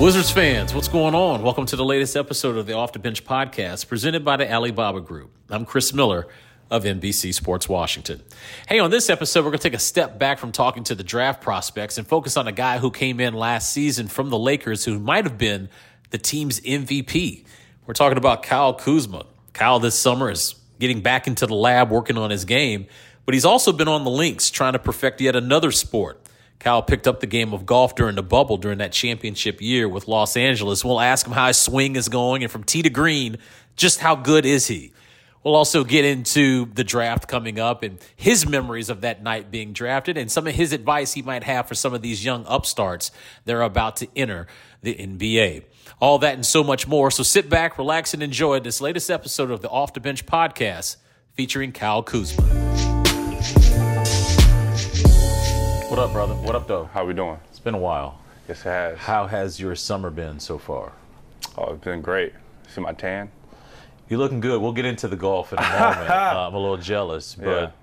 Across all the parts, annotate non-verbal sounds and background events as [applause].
Wizards fans, what's going on? Welcome to the latest episode of the Off the Bench podcast presented by the Alibaba Group. I'm Chris Miller of NBC Sports Washington. Hey, on this episode, we're going to take a step back from talking to the draft prospects and focus on a guy who came in last season from the Lakers who might have been the team's MVP. We're talking about Kyle Kuzma. Kyle this summer is getting back into the lab working on his game, but he's also been on the links trying to perfect yet another sport. Kyle picked up the game of golf during the bubble during that championship year with Los Angeles. We'll ask him how his swing is going and from tee to green, just how good is he? We'll also get into the draft coming up and his memories of that night being drafted and some of his advice he might have for some of these young upstarts that are about to enter the NBA. All that and so much more. So sit back, relax, and enjoy this latest episode of the Off the Bench podcast featuring Kyle Kuzma. What up, brother? What up, though? How we doing? It's been a while. Yes, it has. How has your summer been so far? Oh, it's been great. See my tan? You're looking good. We'll get into the golf in a moment. [laughs] uh, I'm a little jealous, but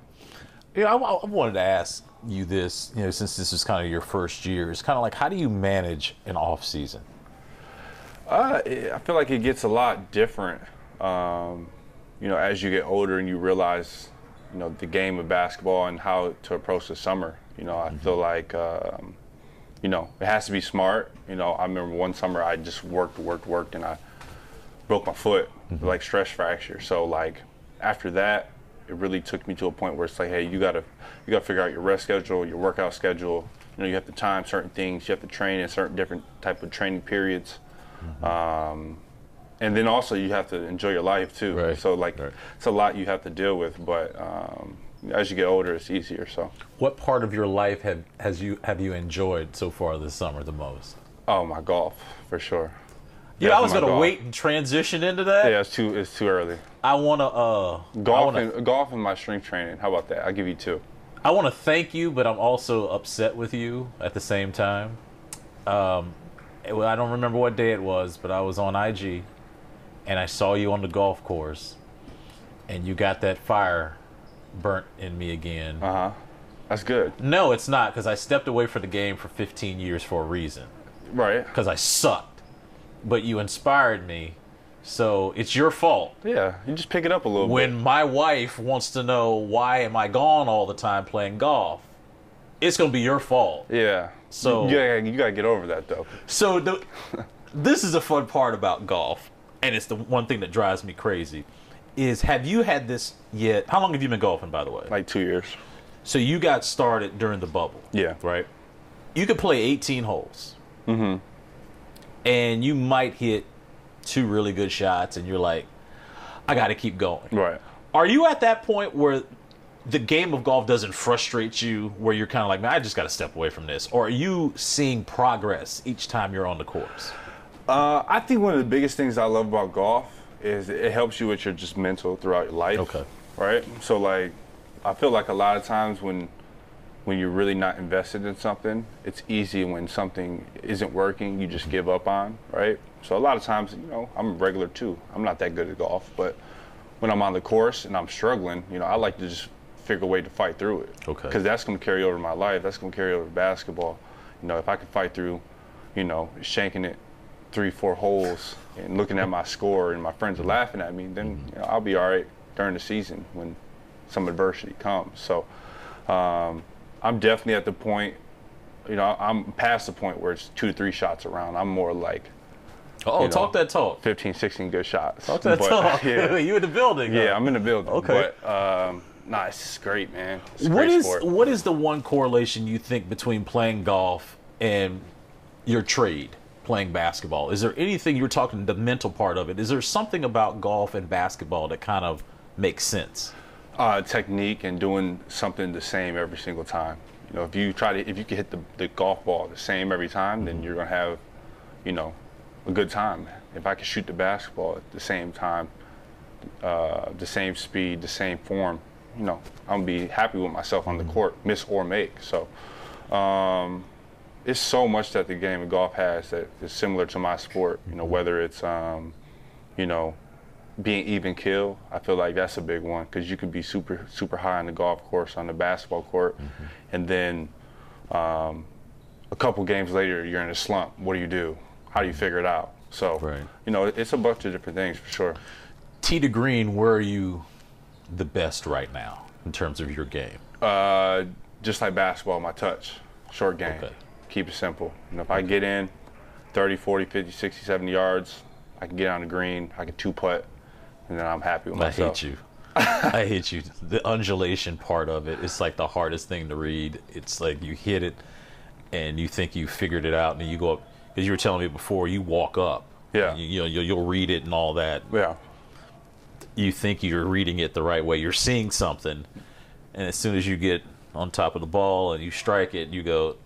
yeah, I, I wanted to ask you this. You know, since this is kind of your first year, it's kind of like how do you manage an off season? Uh, I feel like it gets a lot different. Um, you know, as you get older and you realize, you know, the game of basketball and how to approach the summer. You know, I feel like, um, you know, it has to be smart. You know, I remember one summer I just worked, worked, worked, and I broke my foot, like stress fracture. So like after that, it really took me to a point where it's like, hey, you gotta, you gotta figure out your rest schedule, your workout schedule. You know, you have to time certain things. You have to train in certain different type of training periods. Um, and then also you have to enjoy your life too. Right, So like, right. it's a lot you have to deal with. But um, as you get older, it's easier. So. What part of your life have has you have you enjoyed so far this summer the most? Oh, my golf for sure. Yeah, I was gonna golf. wait and transition into that. Yeah, it's too it's too early. I wanna uh Golf wanna, and golf and my strength training. How about that? I'll give you two. I wanna thank you, but I'm also upset with you at the same time. Um, I don't remember what day it was, but I was on IG, and I saw you on the golf course, and you got that fire burnt in me again. Uh huh. That's good. No, it's not, because I stepped away from the game for 15 years for a reason. Right. Because I sucked. But you inspired me, so it's your fault. Yeah. You just pick it up a little When bit. my wife wants to know why am I gone all the time playing golf, it's gonna be your fault. Yeah. So- you gotta, you gotta get over that though. So the, this is a fun part about golf, and it's the one thing that drives me crazy. Is have you had this yet? How long have you been golfing, by the way? Like two years. So you got started during the bubble. Yeah. right? You could play 18 holes. Mm-hmm. And you might hit two really good shots, and you're like, I got to keep going. Right. Are you at that point where the game of golf doesn't frustrate you, where you're kind of like, man, I just got to step away from this? Or are you seeing progress each time you're on the course? Uh, I think one of the biggest things I love about golf is it helps you with your just mental throughout your life. Okay. Right. So like, I feel like a lot of times when when you're really not invested in something, it's easy when something isn't working, you just give up on, right? So a lot of times, you know, I'm regular too. I'm not that good at golf, but when I'm on the course and I'm struggling, you know, I like to just figure a way to fight through it. Okay. Because that's going to carry over my life. That's going to carry over basketball. You know, if I can fight through, you know, shanking it three, four holes and looking at my score and my friends are laughing at me, then you know, I'll be all right during the season when some adversity comes. So um, I'm definitely at the point, you know, I'm past the point where it's two to three shots around. I'm more like Oh, You know. talk that talk. 15, 16 good shots. Talk that But, talk. Yeah, [laughs] you in the building? huh? yeah, I'm in the building. Okay. But um, nah, it's great, man. It's a What great is sport. what is the one correlation you think between playing golf and your trade, playing basketball? Is there anything you were talking the mental part of it? Is there something about golf and basketball that kind of makes sense? uh, technique and doing something the same every single time. You know, if you try to, if you can hit the, the golf ball the same every time, then you're gonna have, you know, a good time. If I can shoot the basketball at the same time, uh, the same speed, the same form, you know, I'm gonna be happy with myself on the court, miss or make. So, um, it's so much that the game of golf has that is similar to my sport. You know, whether it's, um, you know, being even kill, I feel like that's a big one because you could be super super high on the golf course, on the basketball court, and then um, a couple games later you're in a slump. What do you do? how do you figure it out? So, Right. you know, it's a bunch of different things for sure. Tee to green, where are you the best right now in terms of your game? Uh, just like basketball, my touch, short game. Okay. Keep it simple. You know, if I get in 30, 40, 50, 60, 70 yards, I can get on the green, I can two putt, and then I'm happy with myself. I hate you. I hate you. The undulation part of it is like the hardest thing to read. It's like you hit it and you think you figured it out, and then you go up because you were telling me before you walk up. Yeah. You, you know you'll, you'll read it and all that. Yeah. You think you're reading it the right way. You're seeing something, and as soon as you get on top of the ball and you strike it, you go,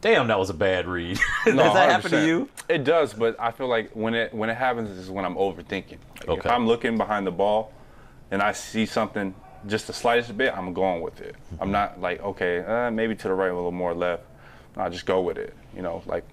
"Damn, that was a bad read." [laughs] Does No, that happen to you? It does, but I feel like when it when it happens is when I'm overthinking. Like If Okay. I'm looking behind the ball and I see something just the slightest bit, I'm going with it. I'm not like okay, uh, maybe to the right a little more left. I just go with it. You know, like,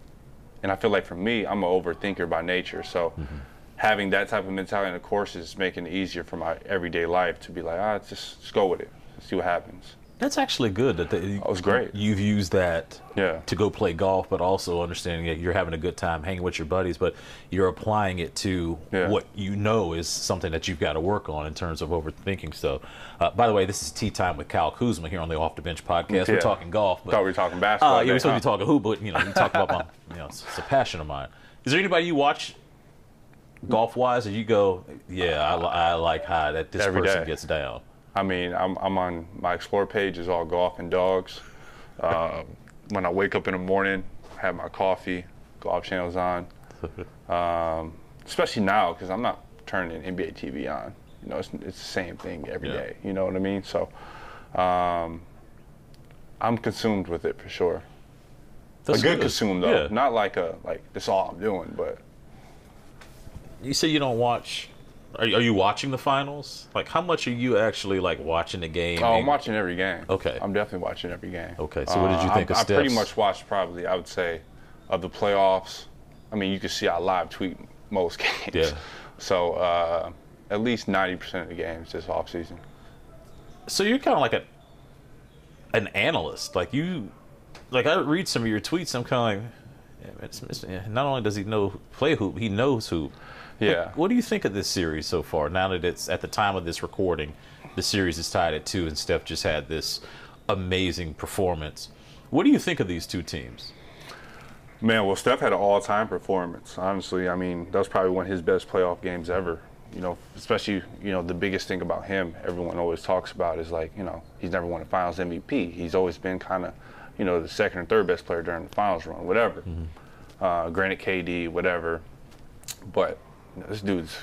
and I feel like for me, I'm an overthinker by nature. So Mm-hmm. having that type of mentality in the course is making it easier for my everyday life to be like, ah, just, just go with it, see what happens. That's actually good. That they, was great. You've used that Yeah. to go play golf, but also understanding that you're having a good time hanging with your buddies, but you're applying it to Yeah. what you know is something that you've got to work on in terms of overthinking. So, uh, by the way, this is Tea Time with Kyle Kuzma here on the Off the Bench podcast. We're talking golf, but Thought we were talking basketball. uh, yeah, we're today, supposed to be talking hoop, but you know, you talk about my, [laughs] you know, it's, it's a passion of mine. Is there anybody you watch golf wise, or you go, yeah, I, I like how that this Every person day. gets down? I mean, I'm, I'm on my explore page is all golf and dogs. Uh, when I wake up in the morning, have my coffee, golf channels on. [laughs] Um, especially now because I'm not turning NBA TV on. You know, it's, it's the same thing every Yeah. day. You know what I mean? So, um, I'm consumed with it for sure. That's a good, consume though, Yeah. not like a like that's all I'm doing, but You say you don't watch. Are, you- are you watching the finals? Like, how much are you actually like watching the game? Oh, I'm watching every game. Okay. I'm definitely watching every game. Okay, so what did you think I, of I pretty much watched probably, I would say, of the playoffs. I mean, you can see I live tweet most [laughs] games. Yeah. So uh, at least 90% of the games this offseason. So you're kind of like a an analyst. Like you, like I read some of your tweets. I'm kind of like, it's, it's, not only does he know play hoop, he knows hoop. Yeah. What do you think of this series so far? Now that it's at the time of this recording, the series is tied at two, and Steph just had this amazing performance. What do you think of these two teams? Man, well, Steph had an all-time performance. Honestly, I mean, that was probably one of his best playoff games ever. You know, especially you know the biggest thing about him, everyone always talks about is like you know he's never won a Finals MVP. He's always been kind of you know the second or third best player during the Finals run, whatever. Uh, granted, KD, whatever, but you know, this dude's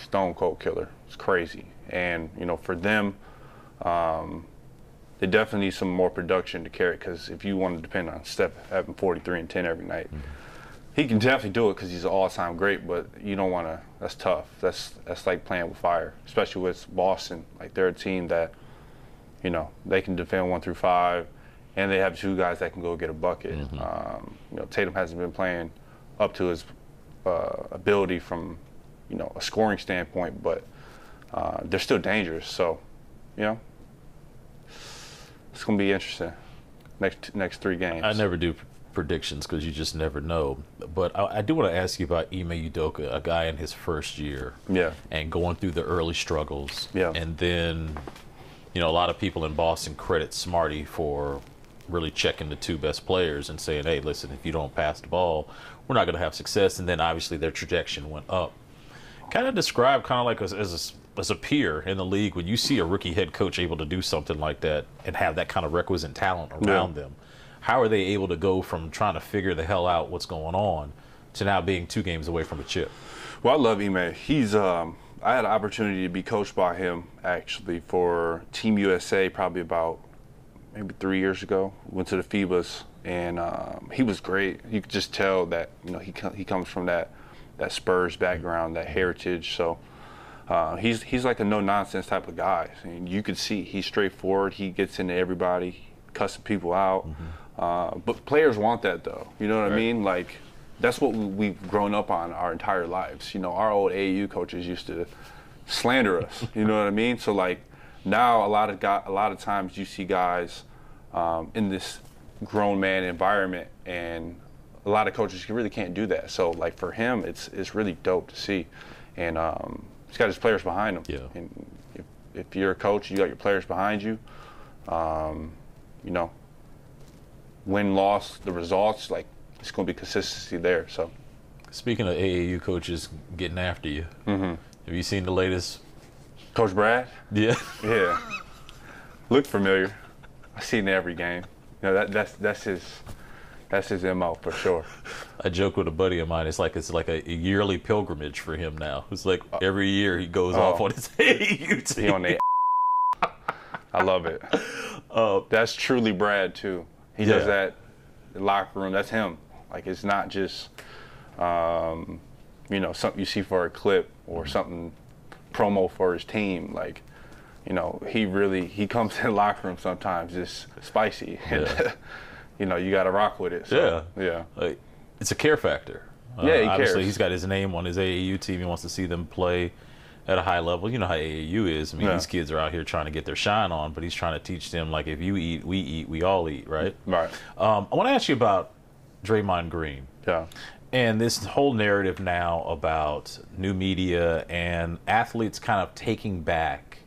stone cold killer. It's crazy, and you know for them, um, they definitely need some more production to carry. Because if you want to depend on Steph having 43 and 10 every night, he can definitely do it because he's an all-time great. But you don't want to. That's tough. That's that's like playing with fire, especially with Boston. Like they're a team that, you know, they can defend one through five, and they have two guys that can go get a bucket. Um, you know, Tatum hasn't been playing up to his uh, ability from, you know, a scoring standpoint, but uh, they're still dangerous. So, you know, it's gonna be interesting. Next next three games. I never do predictions because you just never know. But I, I do want to ask you about Ime Udoka, a guy in his first year. Yeah. And going through the early struggles. Yeah. And then, you know, a lot of people in Boston credit Smarty for really checking the two best players and saying, hey, listen, if you don't pass the ball, we're not going to have success. And then obviously their trajectory went up. Kind of describe kind of like as, as, a, as a peer in the league when you see a rookie head coach able to do something like that and have that kind of requisite talent around Yeah. them. How are they able to go from trying to figure the hell out what's going on to now being two games away from a chip? Well, I love Ime. He's um, I had an opportunity to be coached by him actually for Team USA probably about maybe three years ago. Went to the FIBAs and um, he was great. You could just tell that you know he he comes from that that Spurs background, that heritage. So. Uh, he's he's like a no nonsense type of guy. I mean, you could see he's straightforward. He gets into everybody, cussing people out. Uh, but players want that though. You know what I mean? Like that's what we- we've grown up on our entire lives. You know, our old AAU coaches used to slander us. You know what I mean? So like now a lot of guy, a lot of times you see guys um, in this grown man environment and a lot of coaches really can't do that. So like for him, it's it's really dope to see, and um, he's got his players behind him. Yeah. And if, if you're a coach, you got your players behind you. Um, you know, win loss, the results like it's going to be consistency there. So Speaking of AAU coaches getting after you, Mm-hmm. have you seen the latest? Coach Brad, Yeah. yeah, look familiar. I seen every game. You know that that's that's his that's his mo for sure. I joke with a buddy of mine. It's like it's like a, yearly pilgrimage for him now. It's like every year he goes off oh. on his [laughs] AAU team. He on the. I love it. Uh, That's truly Brad too. He does that locker room. That's him. Like it's not just, um, you know, something you see for a clip or something promo for his team. Like, you know, he really he comes [laughs] in the locker room sometimes just spicy. [laughs] Yeah. you know, you got to rock with it. So, yeah. like, it's a care factor. Uh, Yeah, he obviously cares. he's got his name on his AAU team. He wants to see them play at a high level. You know how AAU is. I mean, Yeah. these kids are out here trying to get their shine on, but he's trying to teach them like if you eat, we eat, we all eat, right? Right. Um, I want to ask you about Draymond Green. Yeah. And this whole narrative now about new media and athletes kind of taking back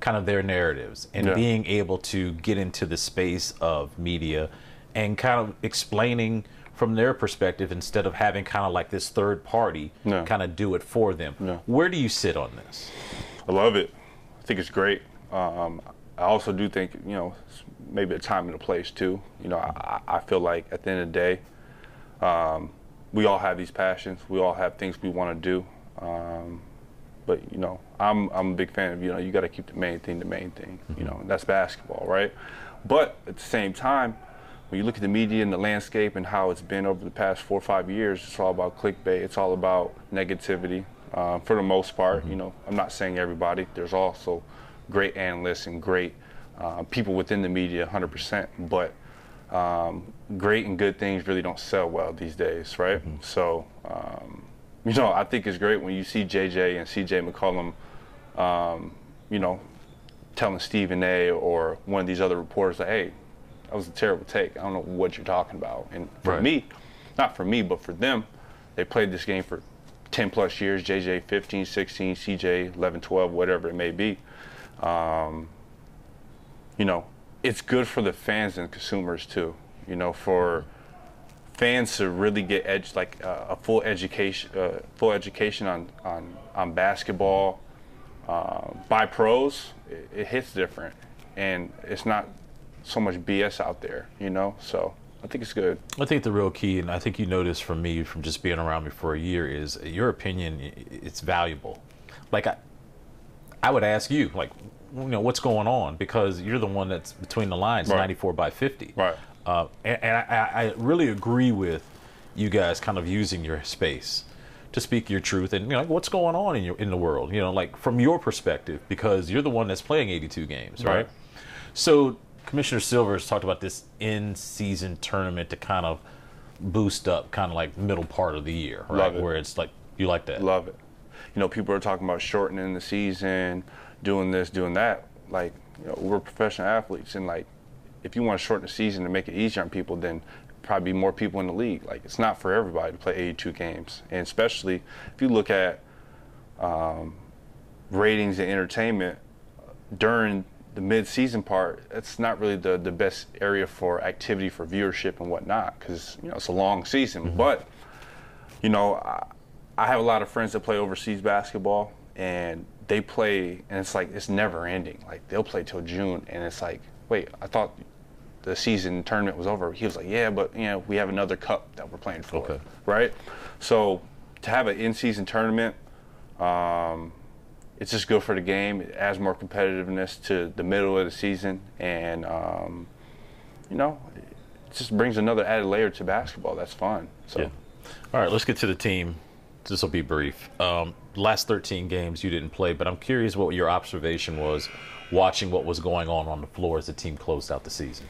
kind of their narratives and Yeah. being able to get into the space of media and kind of explaining from their perspective instead of having kind of like this third party kind of do it for them. Where do you sit on this? I love it. I think it's great. Um, I also do think, you know, it's maybe a time and a place too. You know, I, I feel like at the end of the day, um, we all have these passions. We all have things we want to do. Um, but you know, I'm I'm a big fan of you know you got to keep the main thing the main thing. You know, and that's basketball, right? But at the same time, when you look at the media and the landscape and how it's been over the past four or five years, it's all about clickbait. It's all about negativity uh, for the most part. You know, I'm not saying everybody. There's also great analysts and great uh, people within the media, 100%. But um, great and good things really don't sell well these days, right? So, um, you know, I think it's great when you see JJ and CJ McCollum, um, you know, telling Stephen A. or one of these other reporters that, hey, that was a terrible take. I don't know what you're talking about. And for Right. me, not for me, but for them, they played this game for 10 plus years. JJ 15, 16, CJ 11, 12, whatever it may be. Um, you know, it's good for the fans and consumers too. You know, for fans to really get edge like uh, a full education, uh, full education on on on basketball uh, by pros, it, it hits different, and it's not so much BS out there. You know, so I think it's good. I think the real key, and I think you noticed from me from just being around me for a year, is your opinion. It's valuable. Like I, I would ask you, like, you know, what's going on because you're the one that's between the lines, Right. 94 by 50. Right. Uh, and and I, I really agree with you guys kind of using your space to speak your truth and you know like, what's going on in your in the world. You know, like from your perspective because you're the one that's playing 82 games, right? Right. So Commissioner Silver's talked about this in-season tournament to kind of boost up, kind of like middle part of the year, right? It. Where it's like you like that. Love it. You know, people are talking about shortening the season, doing this, doing that. Like, you know, we're professional athletes, and like, if you want to shorten the season to make it easier on people, then probably be more people in the league. Like, it's not for everybody to play 82 games, and especially if you look at um, ratings and entertainment during the mid-season part, it's not really the, the best area for activity for viewership and whatnot because you know it's a long season. But you know, I, I have a lot of friends that play overseas basketball, and they play, and it's like it's never ending. Like they'll play till June, and it's like, wait, I thought the season tournament was over. He was like, yeah, but you know, we have another cup that we're playing for, Okay. right? So to have an in-season tournament, um, it's just good for the game. It adds more competitiveness to the middle of the season, and um, you know, it just brings another added layer to basketball. That's fun. So. Yeah. All right, let's get to the team. This will be brief. Um, last 13 games you didn't play, but I'm curious what your observation was watching what was going on on the floor as the team closed out the season.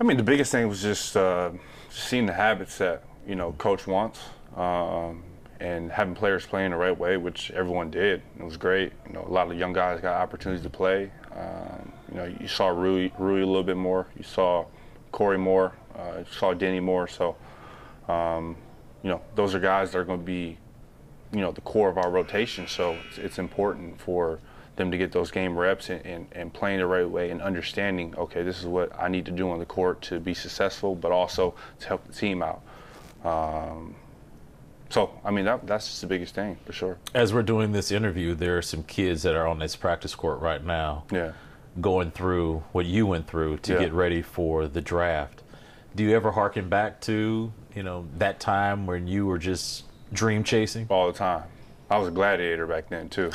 I mean, the biggest thing was just uh, seeing the habits that you know coach wants, um, and having players playing the right way, which everyone did. It was great. You know, a lot of young guys got opportunities to play. Um, you know, you saw Rui, Rui a little bit more. You saw Corey more. Uh, you saw Deni more. So, um, you know, those are guys that are going to be, you know, the core of our rotation. So it's, it's important for them to get those game reps and, and, and, playing the right way and understanding, okay, this is what I need to do on the court to be successful, but also to help the team out. Um, so, I mean, that, that's just the biggest thing for sure. As we're doing this interview, there are some kids that are on this practice court right now. Yeah. Going through what you went through to Yeah. get ready for the draft. Do you ever harken back to, you know, that time when you were just dream chasing? all the time. I was a gladiator back then too.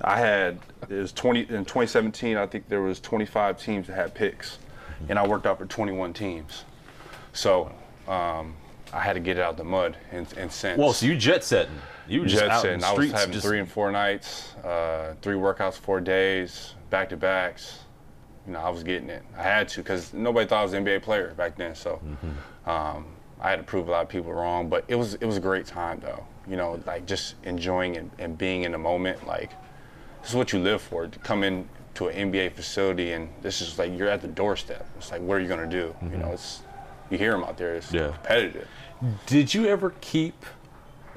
I had it was 20 in 2017. I think there was 25 teams that had picks, and I worked out for 21 teams. So um, I had to get it out the mud and, and since. Well, so you jet setting. You were Jet setting. I was having just, three and four nights, uh, three workouts, four days, back to backs. You know, I was getting it. I had to because nobody thought I was an NBA player back then. So Mm-hmm. um, I had to prove a lot of people wrong. But it was it was a great time though. You know, like just enjoying and, and being in the moment. Like this is what you live for. To come in to an NBA facility and this is like you're at the doorstep. It's like what are you gonna do? You know, it's you hear them out there. It's Mm-hmm. Yeah. competitive. Did you ever keep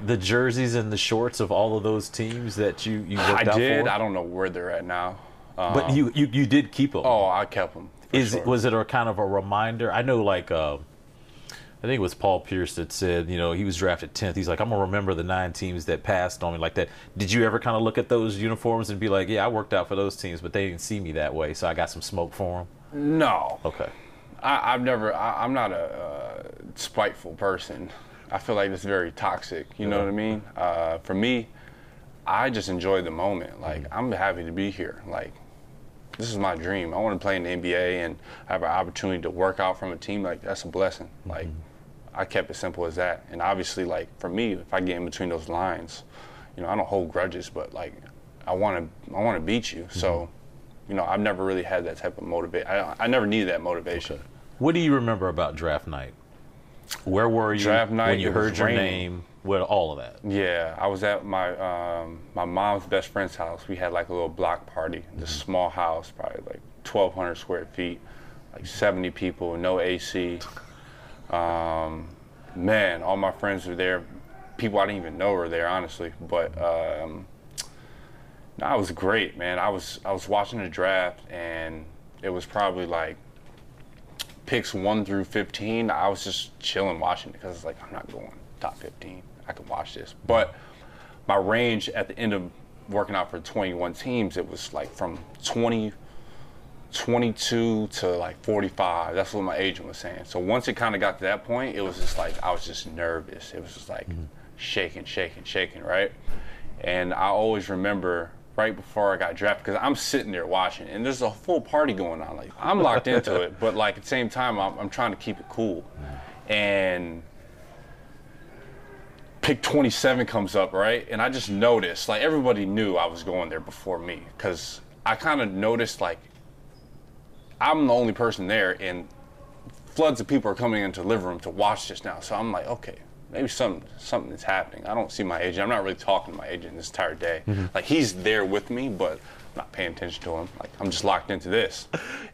the jerseys and the shorts of all of those teams that you you I worked out did. for? I don't know where they're at now. Um, but you, you you did keep them. Oh, I kept them. Is it was it a kind of a reminder? I know, like uh, I think it was Paul Pierce that said, you know, he was drafted tenth. He's like, I'm gonna remember the nine teams that passed on me like that. Did you ever kind of look at those uniforms and be like, yeah, I worked out for those teams, but they didn't see me that way, so I got some smoke for them? No, Okay. I, I've never. I, I'm not a uh, spiteful person. I feel like it's very toxic. You know what I mean? Uh, for me, I just enjoy the moment. Like I'm happy to be here. Like this is my dream. I want to play in the NBA and have an opportunity to work out from a team. Like that's a blessing. Like I kept it simple as that. And obviously, like for me, if I get in between those lines, you know, I don't hold grudges, but like I want to. I want to beat you. So. You know, I've never really had that type of motivation. I, I never needed that motivation. What do you remember about draft night? Where were you Draft night, when you heard your raining. name? With all of that? Yeah, I was at my um, my mom's best friend's house. We had like a little block party. This small house, probably like 1,200 square feet, like 70 people, no AC. Um, man, all my friends were there. People I didn't even know were there, honestly. But um, no, it was great, man. I was I was watching the draft, and it was probably like picks one through 15. I was just chilling watching it because it's like I'm not going top 15. I can watch this, but my range at the end of working out for 21 teams, it was like from 20, 22 to like 45. That's what my agent was saying. So once it kind of got to that point, it was just like I was just nervous. It was just like mm-hmm. shaking, shaking, shaking, right? And I always remember right before I got drafted because I'm sitting there watching, and there's a full party going on. Like I'm locked into it, but like at the same time, I'm, I'm trying to keep it cool. Mm-hmm. And pick 27 comes up, right? And I just noticed, like everybody knew I was going there before me because I kind of noticed like I'm the only person there, and floods of people are coming into the living room to watch this now. So I'm like, okay, maybe something something is happening. I don't see my agent. I'm not really talking to my agent this entire day. Like he's there with me, but I'm not paying attention to him. Like I'm just locked into this.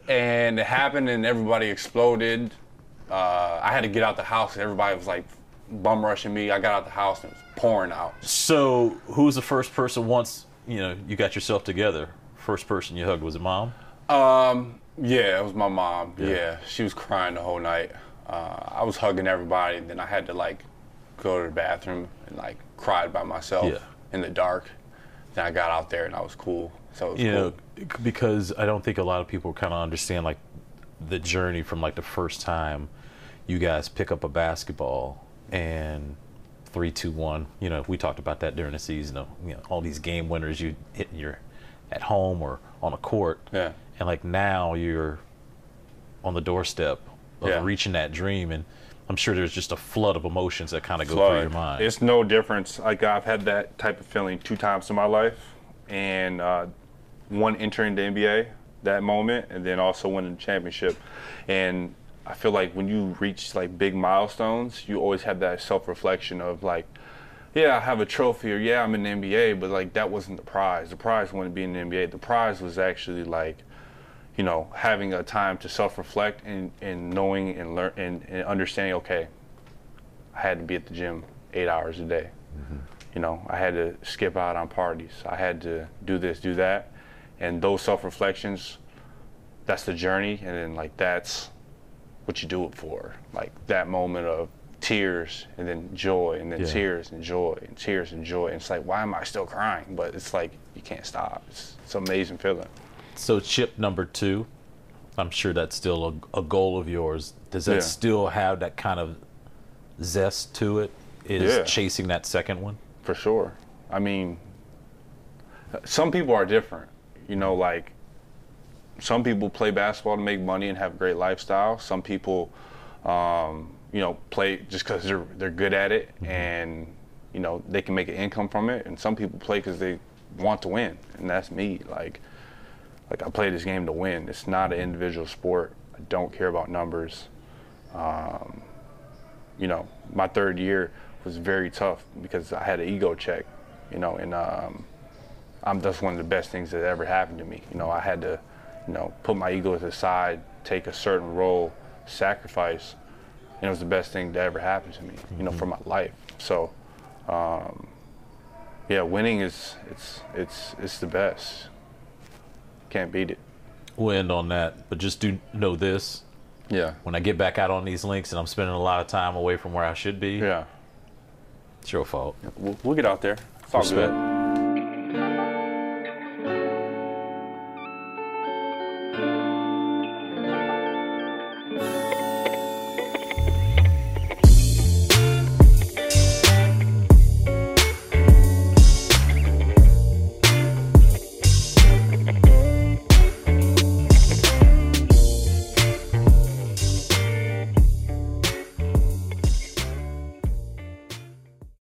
And it happened, and everybody exploded. Uh, I had to get out the house. Everybody was like bum rushing me. I got out the house and it was pouring out. So, who was the first person once you know you got yourself together? First person you hugged was it mom? Um, yeah, it was my mom. Yeah, she was crying the whole night. Uh, I was hugging everybody, and then I had to like go to the bathroom and like cried by myself Yeah. in the dark. Then I got out there and I was cool. So it was you cool. know because i don't think a lot of people kind of understand like the journey from like the first time you guys pick up a basketball and three two one you know we talked about that during the season of you know all these game winners you hitting your at home or on a court Yeah. And like now you're on the doorstep of Yeah. reaching that dream and i'm sure there's just a flood of emotions that kind of go through your mind It's no difference. Like I've had that type of feeling two times in my life, and uh, one entering the NBA that moment, and then also winning the championship. And I feel like when you reach like big milestones, you always have that self-reflection of like, yeah, I have a trophy, or yeah, I'm in the NBA, but like that wasn't the prize. The prize wasn't being in the NBA. The prize was actually like you know, having a time to self-reflect and, and knowing and learn and, and understanding, okay, I had to be at the gym eight hours a day. Mm-hmm. You know, I had to skip out on parties. I had to do this, do that, and those self reflections. That's the journey, and then like that's what you do it for. Like that moment of tears and then joy and then Yeah. tears and joy and tears and joy. And it's like, why am I still crying? But it's like you can't stop. It's, it's an amazing feeling. So chip number two, I'm sure that's still a, a goal of yours. Does that Yeah. still have that kind of zest to it? Is Yeah. chasing that second one? For sure. I mean, some people are different. You know, like some people play basketball to make money and have a great lifestyle. Some people, um, you know, play just because they're they're good at it and you know they can make an income from it. And some people play because they want to win, and that's me. Like, like I play this game to win. It's not an individual sport. I don't care about numbers. Um, you know, my third year was very tough because I had an ego check, you know, and um, I'm that's one of the best things that ever happened to me. You know, I had to, you know, put my ego aside, take a certain role, sacrifice, and it was the best thing that ever happened to me, you know, for my life. So, um, yeah, winning is it's it's it's the best. Can't beat it. We'll end on that, but just do know this: Yeah. when I get back out on these links and I'm spending a lot of time away from where I should be, Yeah. it's your fault. We'll, we'll get out there. It's all good. Respect.